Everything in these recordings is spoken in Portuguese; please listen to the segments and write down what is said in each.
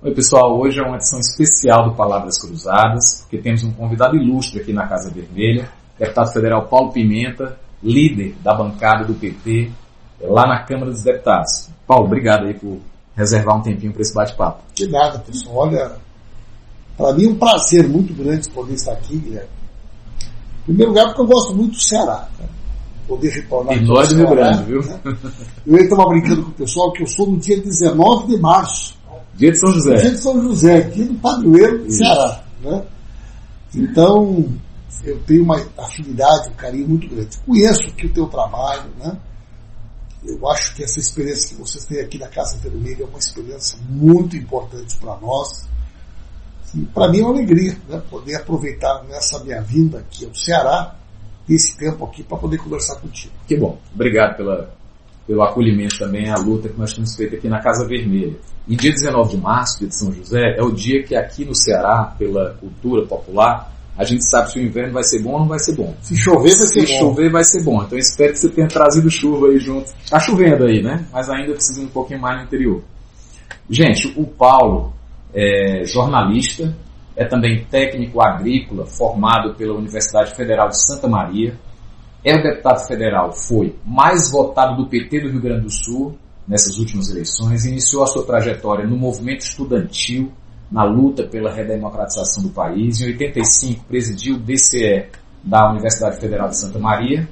Oi, pessoal. Hoje é uma edição especial do Palavras Cruzadas, porque temos um convidado ilustre aqui na Casa Vermelha, deputado federal Paulo Pimenta, líder da bancada do PT, lá na Câmara dos Deputados. Paulo, obrigado aí por reservar um tempinho para esse bate-papo. De nada, pessoal. Olha, para mim é um prazer muito grande poder estar aqui, Guilherme. Em primeiro lugar, porque eu gosto muito do Ceará. Cara. Poder retornar e nós do Rio Grande, viu? Né? Eu estava brincando com o pessoal que eu sou no dia 19 de março. Dia de São José. Dia de São José, aqui no Padroeiro do Ceará. Né? Então, eu tenho uma afinidade, um carinho muito grande. Conheço aqui o teu trabalho, né? Eu acho que essa experiência que vocês têm aqui na Casa Vermelha é uma experiência muito importante para nós. E para mim é uma alegria né? poder aproveitar nessa minha vinda aqui ao Ceará, esse tempo aqui, para poder conversar contigo. Que bom. Obrigado pela, pelo acolhimento também à luta que nós temos feito aqui na Casa Vermelha. E dia 19 de março, dia de São José, é o dia que aqui no Ceará, pela cultura popular, a gente sabe se o inverno vai ser bom ou não vai ser bom. Se chover, vai ser se bom. chover, vai ser bom. Então espero que você tenha trazido chuva aí junto. Tá chovendo aí, né? Mas ainda precisa um pouquinho mais no interior. Gente, o Paulo é jornalista, é também técnico agrícola, formado pela Universidade Federal de Santa Maria, é o deputado federal, foi mais votado do PT do Rio Grande do Sul nessas últimas eleições, iniciou a sua trajetória no movimento estudantil, na luta pela redemocratização do país. Em 85 presidiu o DCE da Universidade Federal de Santa Maria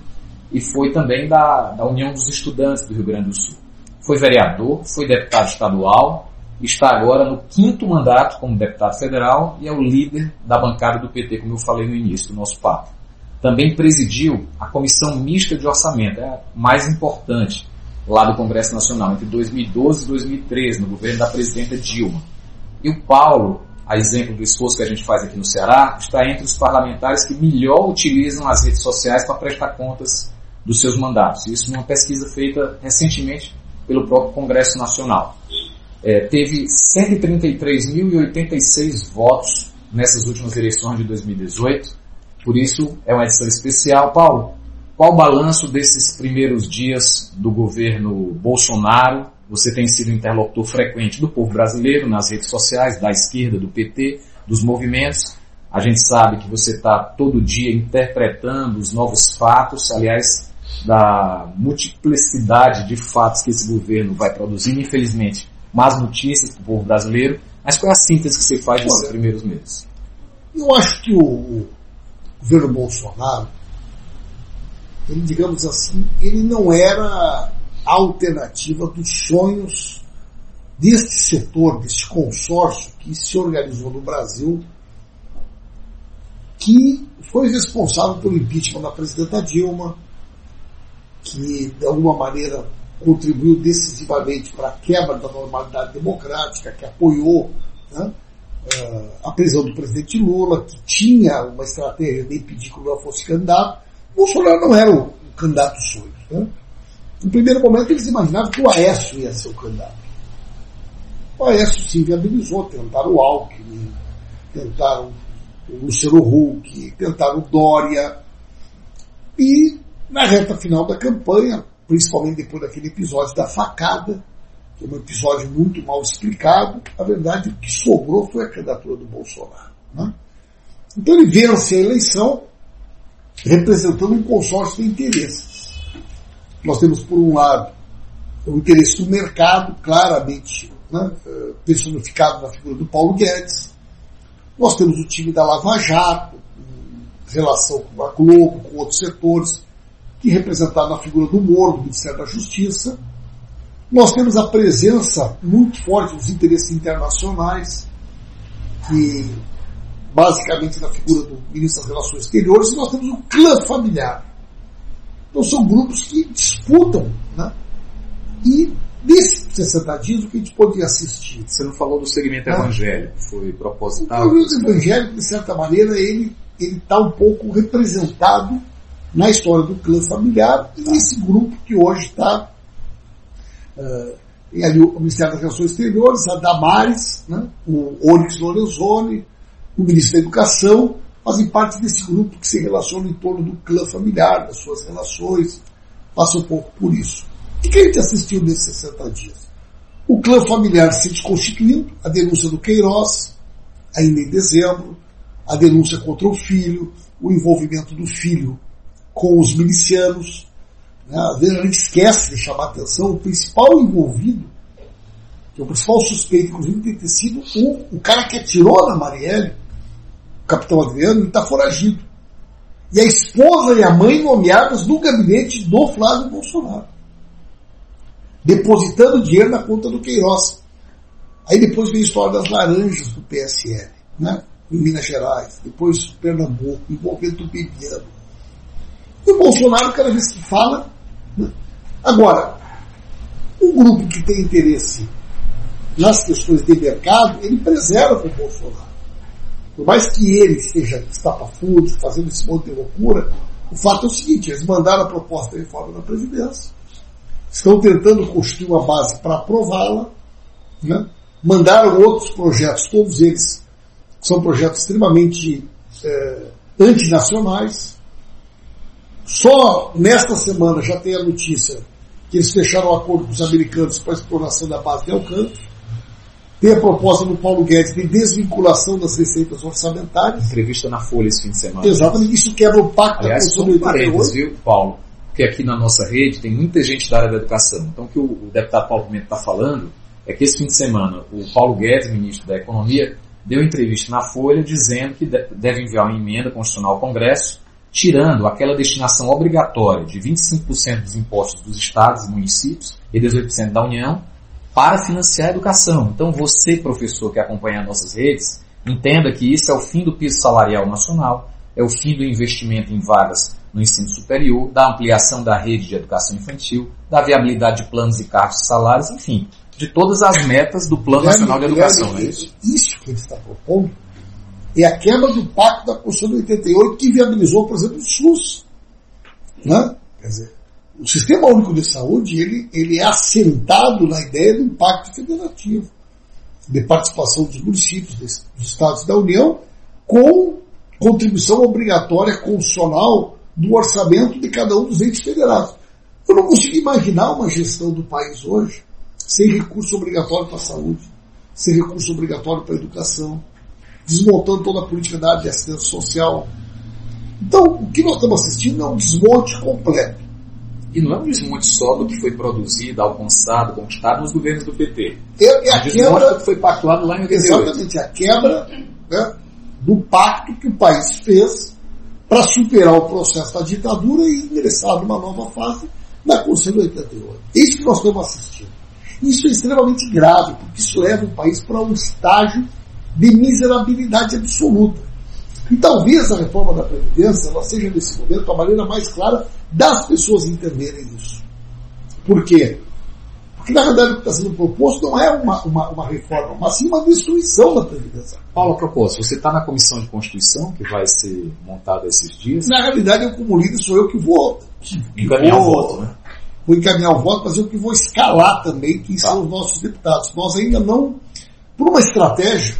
e foi também da, da União dos Estudantes do Rio Grande do Sul. Foi vereador, foi deputado estadual, está agora no quinto mandato como deputado federal e é o líder da bancada do PT, como eu falei no início do nosso papo. Também presidiu a Comissão Mista de Orçamento, é a mais importante lá do Congresso Nacional, entre 2012 e 2013, no governo da presidenta Dilma. E o Paulo, a exemplo do esforço que a gente faz aqui no Ceará, está entre os parlamentares que melhor utilizam as redes sociais para prestar contas dos seus mandatos. Isso numa pesquisa feita recentemente pelo próprio Congresso Nacional. É, teve 133.086 votos nessas últimas eleições de 2018. Por isso, é uma edição especial. Paulo, qual o balanço desses primeiros dias do governo Bolsonaro? Você tem sido interlocutor frequente do povo brasileiro nas redes sociais, da esquerda, do PT, dos movimentos. A gente sabe que você está todo dia interpretando os novos fatos, aliás, da multiplicidade de fatos que esse governo vai produzindo, infelizmente, más notícias para o povo brasileiro. Mas qual é a síntese que você faz desses primeiros meses? Eu acho que o governo Bolsonaro, ele, digamos assim, ele não era a alternativa dos sonhos deste setor, deste consórcio que se organizou no Brasil, que foi responsável pelo impeachment da presidenta Dilma, que de alguma maneira contribuiu decisivamente para a quebra da normalidade democrática, que apoiou né, a prisão do presidente Lula, que tinha uma estratégia de impedir que o Lula fosse candidato. Bolsonaro não era o, o candidato sonho. Né? No primeiro momento eles imaginavam que o Aécio ia ser o candidato. O Aécio se viabilizou, tentaram o Alckmin, tentaram o Luciano Huck, tentaram o Dória. E na reta final da campanha, principalmente depois daquele episódio da facada, é um episódio muito mal explicado, a verdade o que sobrou foi a candidatura do Bolsonaro. Né? Então ele vence a eleição representando um consórcio de interesses. Nós temos, por um lado, o interesse do mercado, claramente né, personificado na figura do Paulo Guedes. Nós temos o time da Lava Jato, em relação com a Globo, com outros setores, que representado na figura do Moro, do Ministério da Justiça. Nós temos a presença muito forte dos interesses internacionais, que basicamente na figura do ministro das Relações Exteriores, e nós temos o clã familiar. Então são grupos que disputam, né? E nesses 60 dias o que a gente podia assistir? Você não falou do segmento ah. evangélico, foi proposital? O segmento evangélico, de certa maneira, ele está um pouco representado na história do clã familiar e nesse grupo que hoje está uh, ali o Ministério das Relações Exteriores, a Damares, né, o Onyx Lorenzoni, o Ministro da Educação, fazem parte desse grupo que se relaciona em torno do clã familiar, das suas relações, passa um pouco por isso. O que a gente assistiu nesses 60 dias? O clã familiar se desconstituindo, a denúncia do Queiroz, ainda em dezembro, a denúncia contra o filho, o envolvimento do filho com os milicianos. Né? Às vezes a gente esquece de chamar atenção, o principal envolvido, que é o principal suspeito, inclusive, tem ter sido o, o cara que atirou na Marielle, o capitão Adriano, ele está foragido. E a esposa e a mãe nomeadas no gabinete do Flávio Bolsonaro. Depositando dinheiro na conta do Queiroz. Aí depois vem a história das laranjas do PSL, né? em Minas Gerais, depois Pernambuco, envolvendo o Bibiano. E o Bolsonaro, cada vez que fala. Agora, um grupo que tem interesse nas questões de mercado, ele preserva o Bolsonaro. Por mais que ele esteja estapafúrdio, fazendo esse monte de loucura, o fato é o seguinte, eles mandaram a proposta de reforma da Previdência, estão tentando construir uma base para aprová-la, né? mandaram outros projetos, todos eles são projetos extremamente é, antinacionais. Só nesta semana já tem a notícia que eles fecharam um acordo com os americanos para a exploração da base de Alcântara. Tem a proposta do Paulo Guedes de desvinculação das receitas orçamentárias. Entrevista na Folha esse fim de semana. Exatamente, isso quebra o pacto Aliás, da Constituição um parênteses, viu, Paulo? Porque aqui na nossa rede tem muita gente da área da educação. Então o que o deputado Paulo Pimenta está falando é que esse fim de semana o Paulo Guedes, ministro da Economia, deu entrevista na Folha dizendo que deve enviar uma emenda constitucional ao Congresso, tirando aquela destinação obrigatória de 25% dos impostos dos estados e municípios e 18% da União para financiar a educação. Então você, professor que acompanha nossas redes, entenda que isso é o fim do piso salarial nacional, é o fim do investimento em vagas no ensino superior, da ampliação da rede de educação infantil, da viabilidade de planos e cargos de salários, enfim, de todas as metas do Plano Nacional de Educação. Guilherme, isso? isso que ele está propondo é a quebra do pacto da Constituição de 88 que viabilizou, por exemplo, o SUS. Né? Quer dizer, o Sistema Único de Saúde ele, ele é assentado na ideia de um pacto federativo, de participação dos municípios, dos estados da União, com contribuição obrigatória constitucional do orçamento de cada um dos entes federados. Eu não consigo imaginar uma gestão do país hoje sem recurso obrigatório para a saúde, sem recurso obrigatório para a educação, desmontando toda a política da área de assistência social. Então, o que nós estamos assistindo é um desmonte completo. E não é um desmonte só do que foi produzido, alcançado, conquistado nos governos do PT. É, é a quebra que foi pactuado lá em 88. Exatamente, a quebra né, do pacto que o país fez para superar o processo da ditadura e ingressar numa nova fase da Constituição de 88. É isso que nós estamos assistindo. Isso é extremamente grave, porque isso leva o país para um estágio de miserabilidade absoluta. E talvez a reforma da Previdência ela seja, nesse momento, a maneira mais clara das pessoas entenderem isso. Por quê? Porque, na verdade, o que está sendo proposto não é uma, uma, uma, reforma, mas sim uma destruição da Previdência. Paulo, a propósito, você está na Comissão de Constituição, que vai ser montada esses dias? Na realidade, eu, como líder, sou eu que vou... Que, Encaminhar vou, o voto, né? Vou encaminhar o voto, mas eu que vou escalar também quem tá. são os nossos deputados. Nós ainda não, por uma estratégia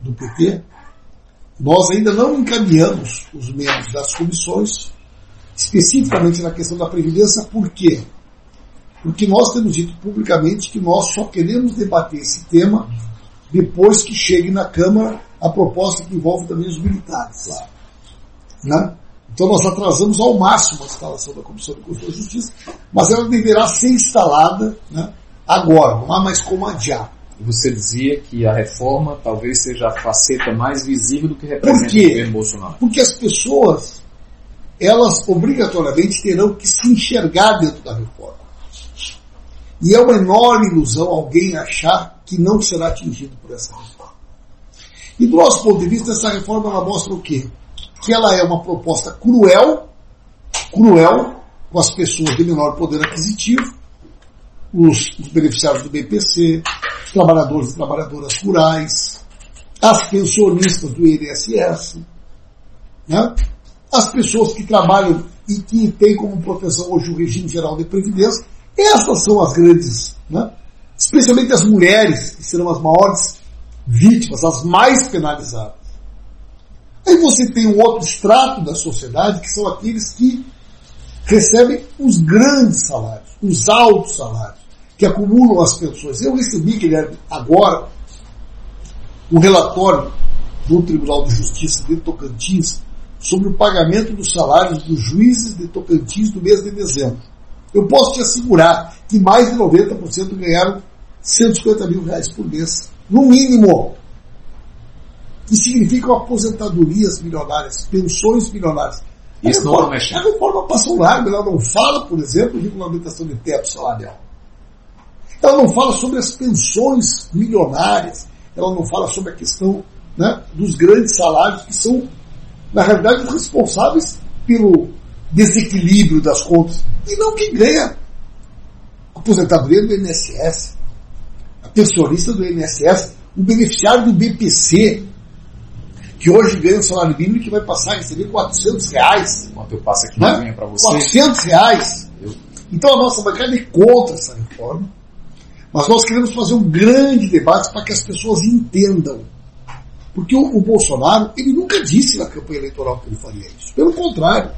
do PT, nós ainda não encaminhamos os membros das comissões, especificamente na questão da Previdência, por quê? Porque nós temos dito publicamente que nós só queremos debater esse tema depois que chegue na Câmara a proposta que envolve também os militares. Né? Então nós atrasamos ao máximo a instalação da Comissão de Constituição e Justiça, mas ela deverá ser instalada né, agora, não há mais como adiar. Você dizia que a reforma talvez seja a faceta mais visível do que representa o governo Bolsonaro. Porque as pessoas, elas obrigatoriamente terão que se enxergar dentro da reforma. E é uma enorme ilusão alguém achar que não será atingido por essa reforma. E do nosso ponto de vista, essa reforma ela mostra o quê? Que ela é uma proposta cruel, cruel com as pessoas de menor poder aquisitivo, os, os beneficiários do BPC, trabalhadores e trabalhadoras rurais, as pensionistas do INSS, né? as pessoas que trabalham e que têm como proteção hoje o regime geral de previdência. Essas são as grandes, né? especialmente as mulheres, que serão as maiores vítimas, as mais penalizadas. Aí você tem um outro extrato da sociedade, que são aqueles que recebem os grandes salários, os altos salários que acumulam as pensões. Eu recebi, Guilherme, agora, um relatório do Tribunal de Justiça de Tocantins sobre o pagamento dos salários dos juízes de Tocantins do mês de dezembro. Eu posso te assegurar que mais de 90% ganharam 150 mil reais por mês. No mínimo. Que significam aposentadorias milionárias, pensões milionárias. Isso não reforma, mexe. A reforma passa um largo, ela não fala, por exemplo, de regulamentação de teto salarial. Ela não fala sobre as pensões milionárias, ela não fala sobre a questão né, dos grandes salários que são, na realidade, os responsáveis pelo desequilíbrio das contas. E não quem ganha a aposentadoria do INSS, a pensionista do INSS, o beneficiário do BPC, que hoje ganha um salário mínimo que vai passar a receber 400 reais. Enquanto eu passo aqui né? para você. 400 reais. Eu- Então a nossa bancada é contra essa reforma, mas nós queremos fazer um grande debate para que as pessoas entendam. Porque o, o Bolsonaro, ele nunca disse na campanha eleitoral que ele faria isso. Pelo contrário.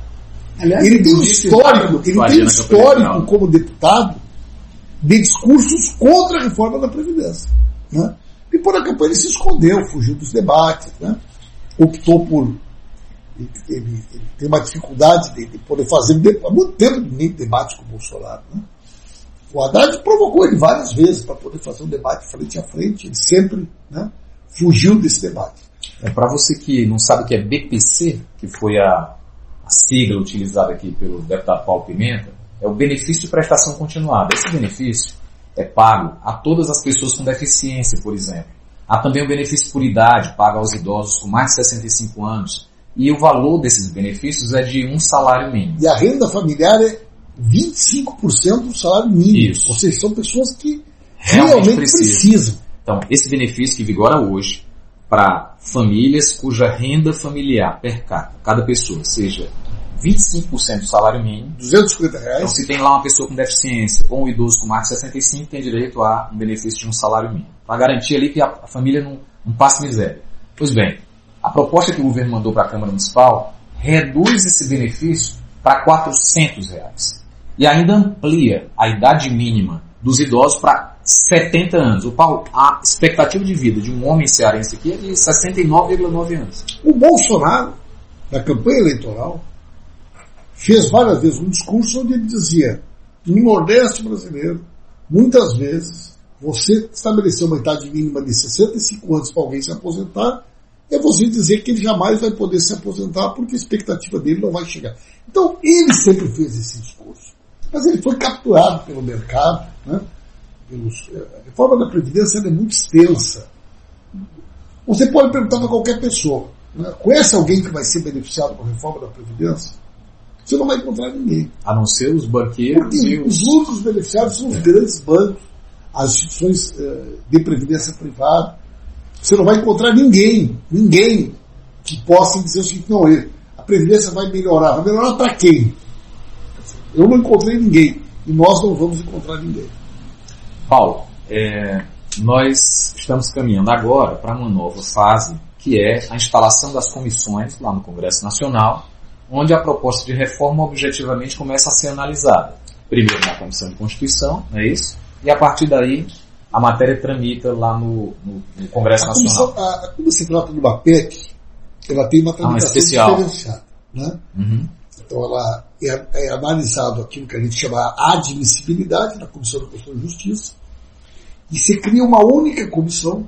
Aliás, Ele tem um histórico, ele tem um histórico como deputado de discursos contra a reforma da Previdência. Né? E por a campanha ele se escondeu, fugiu dos debates, né? optou por. Ele, ele- ele tem uma dificuldade de, de poder fazer. Há muito tempo nem debate com o Bolsonaro. Né? O Haddad provocou ele várias vezes para poder fazer um debate frente a frente, ele sempre né, fugiu desse debate. É, para você que não sabe o que é BPC, que foi a, a sigla utilizada aqui pelo deputado Paulo Pimenta, é o benefício de prestação continuada. Esse benefício é pago a todas as pessoas com deficiência, por exemplo. Há também o benefício por idade, pago aos idosos com mais de 65 anos. E o valor desses benefícios é de um salário mínimo. E a renda familiar é 25% do salário mínimo. Isso. Ou seja, são pessoas que Realmente realmente precisa. precisam. Então, esse benefício que vigora hoje para famílias cuja renda familiar per capita, cada pessoa, seja 25% do salário mínimo, 250 Então, reais. se tem lá uma pessoa com deficiência ou um idoso com mais de 65, tem direito a um benefício de um salário mínimo. Para garantir ali que a, a família não, não passe miséria. Pois bem, a proposta que o governo mandou para a Câmara Municipal reduz esse benefício para 400 reais. E ainda amplia a idade mínima dos idosos para 70 anos. O Paulo, a expectativa de vida de um homem cearense aqui é de 69,9 anos. O Bolsonaro, na campanha eleitoral, fez várias vezes um discurso onde ele dizia: no Nordeste brasileiro, muitas vezes, você estabelecer uma idade mínima de 65 anos para alguém se aposentar, é você dizer que ele jamais vai poder se aposentar porque a expectativa dele não vai chegar. Então, ele sempre fez esse discurso. Mas ele foi capturado pelo mercado. Né? Pelos, a reforma da Previdência é muito extensa. Você pode perguntar para qualquer pessoa: né? conhece alguém que vai ser beneficiado com a reforma da Previdência? Você não vai encontrar ninguém. A não ser os banqueiros Porque e os... os únicos beneficiados são os grandes bancos, as instituições eh, de previdência privada. Você não vai encontrar ninguém, ninguém que possa dizer o seguinte, não, ele- a previdência vai melhorar. Vai melhorar para quem? Eu não encontrei ninguém. E nós não vamos encontrar ninguém. Paulo, é, nós estamos caminhando agora para uma nova fase, que é a instalação das comissões lá no Congresso Nacional, onde a proposta de reforma objetivamente começa a ser analisada. Primeiro na Comissão de Constituição, não é isso? E a partir daí a matéria tramita lá no, no- Congresso A Nacional. comissão, a, como se trata de uma PEC, ela tem uma tramitação especial. diferenciada. Né? Uhum. Então ela é, é analisado aquilo que a gente chama a admissibilidade na Comissão de Constituição e Justiça e se cria uma única comissão,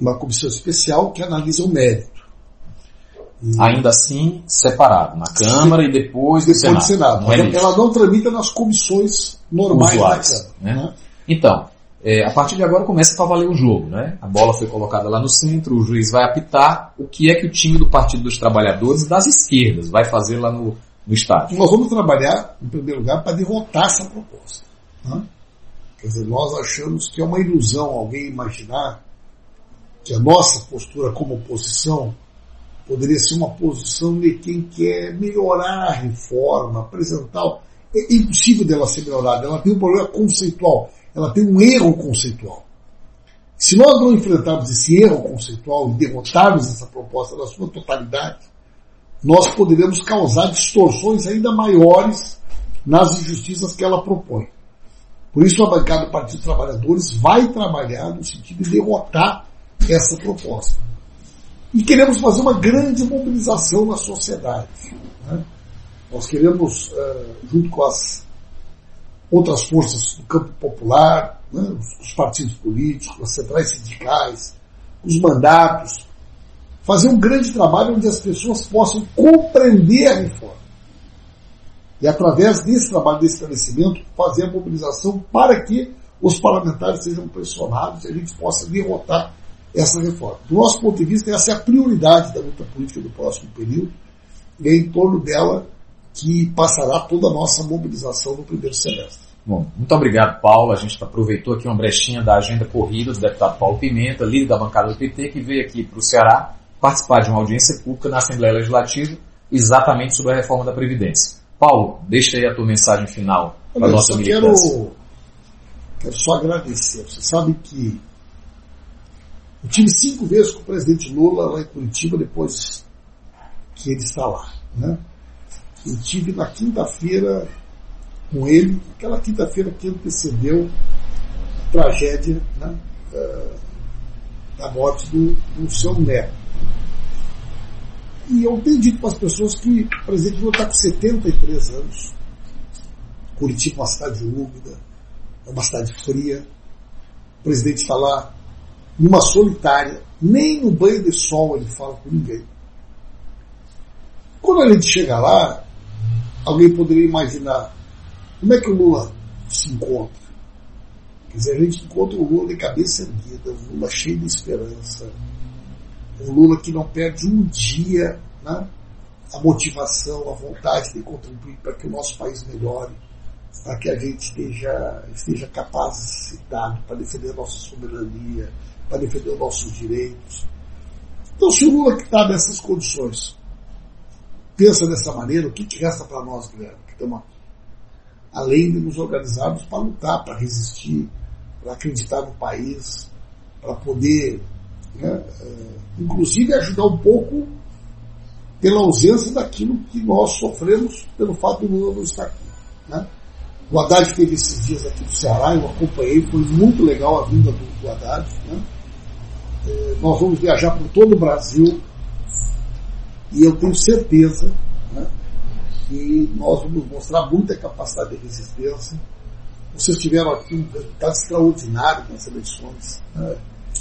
uma comissão especial que analisa o mérito. E Ainda assim, separado, na Câmara e depois do depois Senado. do Senado. Não é ela, ela não tramita nas comissões normais Usuais, da Câmara. né? né? Então, é, a partir de agora começa para valer o jogo, né? A bola foi colocada lá no centro, o juiz vai apitar o que é que o time do Partido dos Trabalhadores das esquerdas vai fazer lá no, no. Nós vamos trabalhar, em primeiro lugar, para derrotar essa proposta. né? Quer dizer, nós achamos que é uma ilusão alguém imaginar que a nossa postura como oposição poderia ser uma posição de quem quer melhorar a reforma, apresentar. É impossível dela ser melhorada. Ela tem um problema conceitual. Ela tem um erro conceitual. Se nós não enfrentarmos esse erro conceitual e derrotarmos essa proposta na sua totalidade, nós poderemos causar distorções ainda maiores nas injustiças que ela propõe. Por isso a bancada do Partido dos Trabalhadores vai trabalhar no sentido de derrotar essa proposta. E queremos fazer uma grande mobilização na sociedade. Né? Nós queremos, uh, junto com as outras forças do campo popular, né, os partidos políticos, as centrais sindicais, os mandatos, fazer um grande trabalho onde as pessoas possam compreender a reforma. E através desse trabalho de esclarecimento, fazer a mobilização para que os parlamentares sejam pressionados e a gente possa derrotar essa reforma. Do nosso ponto de vista, essa é a prioridade da luta política do próximo período, e é em torno dela que passará toda a nossa mobilização no primeiro semestre. Bom, muito obrigado, Paulo. A gente aproveitou aqui uma brechinha da agenda corrida do deputado Paulo Pimenta, líder da bancada do PT, que veio aqui para o Ceará participar de uma audiência pública na Assembleia Legislativa exatamente sobre a reforma da Previdência. Paulo, deixa aí a tua mensagem final para a nossa militância. Quero, quero só agradecer. Você sabe que eu tive cinco vezes com o presidente Lula lá em Curitiba depois que ele está lá. Né? Eu tive na quinta-feira com ele, aquela quinta-feira que antecedeu a tragédia né, uh, da morte do, do seu neto. E eu tenho dito para as pessoas que o presidente Lula está com 73 anos. Curitiba é uma cidade úmida, é uma cidade fria. O presidente está lá numa solitária, nem no banho de sol ele fala com ninguém. Quando a gente chega lá, alguém poderia imaginar como é que o Lula se encontra. Quer dizer, a gente encontra o Lula de cabeça erguida, um Lula cheio de esperança, um Lula que não perde um dia né, a motivação, a vontade de contribuir para que o nosso país melhore, para que a gente esteja, esteja capacitado para defender a nossa soberania, para defender os nossos direitos. Então, se o Lula que está nessas condições pensa dessa maneira, o que, que resta para nós, Guilherme, que estamos? Além de nos organizarmos para lutar, para resistir, para acreditar no país, para poder, né, inclusive, ajudar um pouco pela ausência daquilo que nós sofremos pelo fato do Lula não estar aqui. Né? O Haddad teve esses dias aqui no Ceará, eu acompanhei, foi muito legal a vinda do, do Haddad. Né? É, nós vamos viajar por todo o Brasil e eu tenho certeza né, que nós vamos mostrar muita capacidade de resistência. Vocês tiveram aqui um resultado extraordinário nas eleições. Né?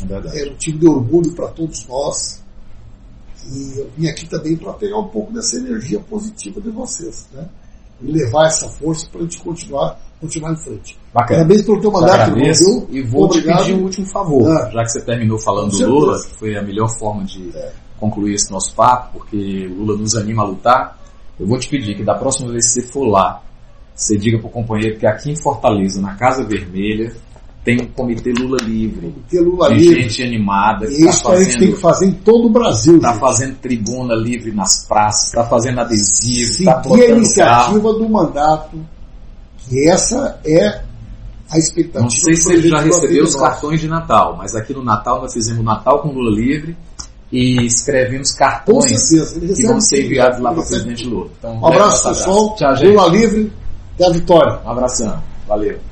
É Era um time de orgulho para todos nós. E eu vim aqui também para pegar um pouco dessa energia positiva de vocês. Né? E levar essa força para a gente continuar continuar em frente. Bacana. Parabéns pelo teu mandato, Brasil. E vou Obrigado. te pedir um último favor, ah. já que você terminou falando do Lula, que foi a melhor forma de é. concluir esse nosso papo, porque o Lula nos anima a lutar. Eu vou te pedir que da próxima vez que você for lá, você diga para o companheiro que aqui em Fortaleza, na Casa Vermelha, tem um comitê Lula Livre. Comitê Lula de Livre. gente animada. Que tá isso tá fazendo, a gente tem que fazer em todo o Brasil. Está fazendo tribuna livre nas praças, está fazendo adesivo, Seguir a iniciativa carro. do mandato, que essa é a expectativa. Não sei se ele já recebeu os cartões de Natal, mas aqui no Natal nós fizemos Natal com Lula Livre e escrevemos cartões que vão ser enviados lá para o presidente Lula. Então, um abraço pessoal, Lula Livre, até a vitória. Um abração, valeu.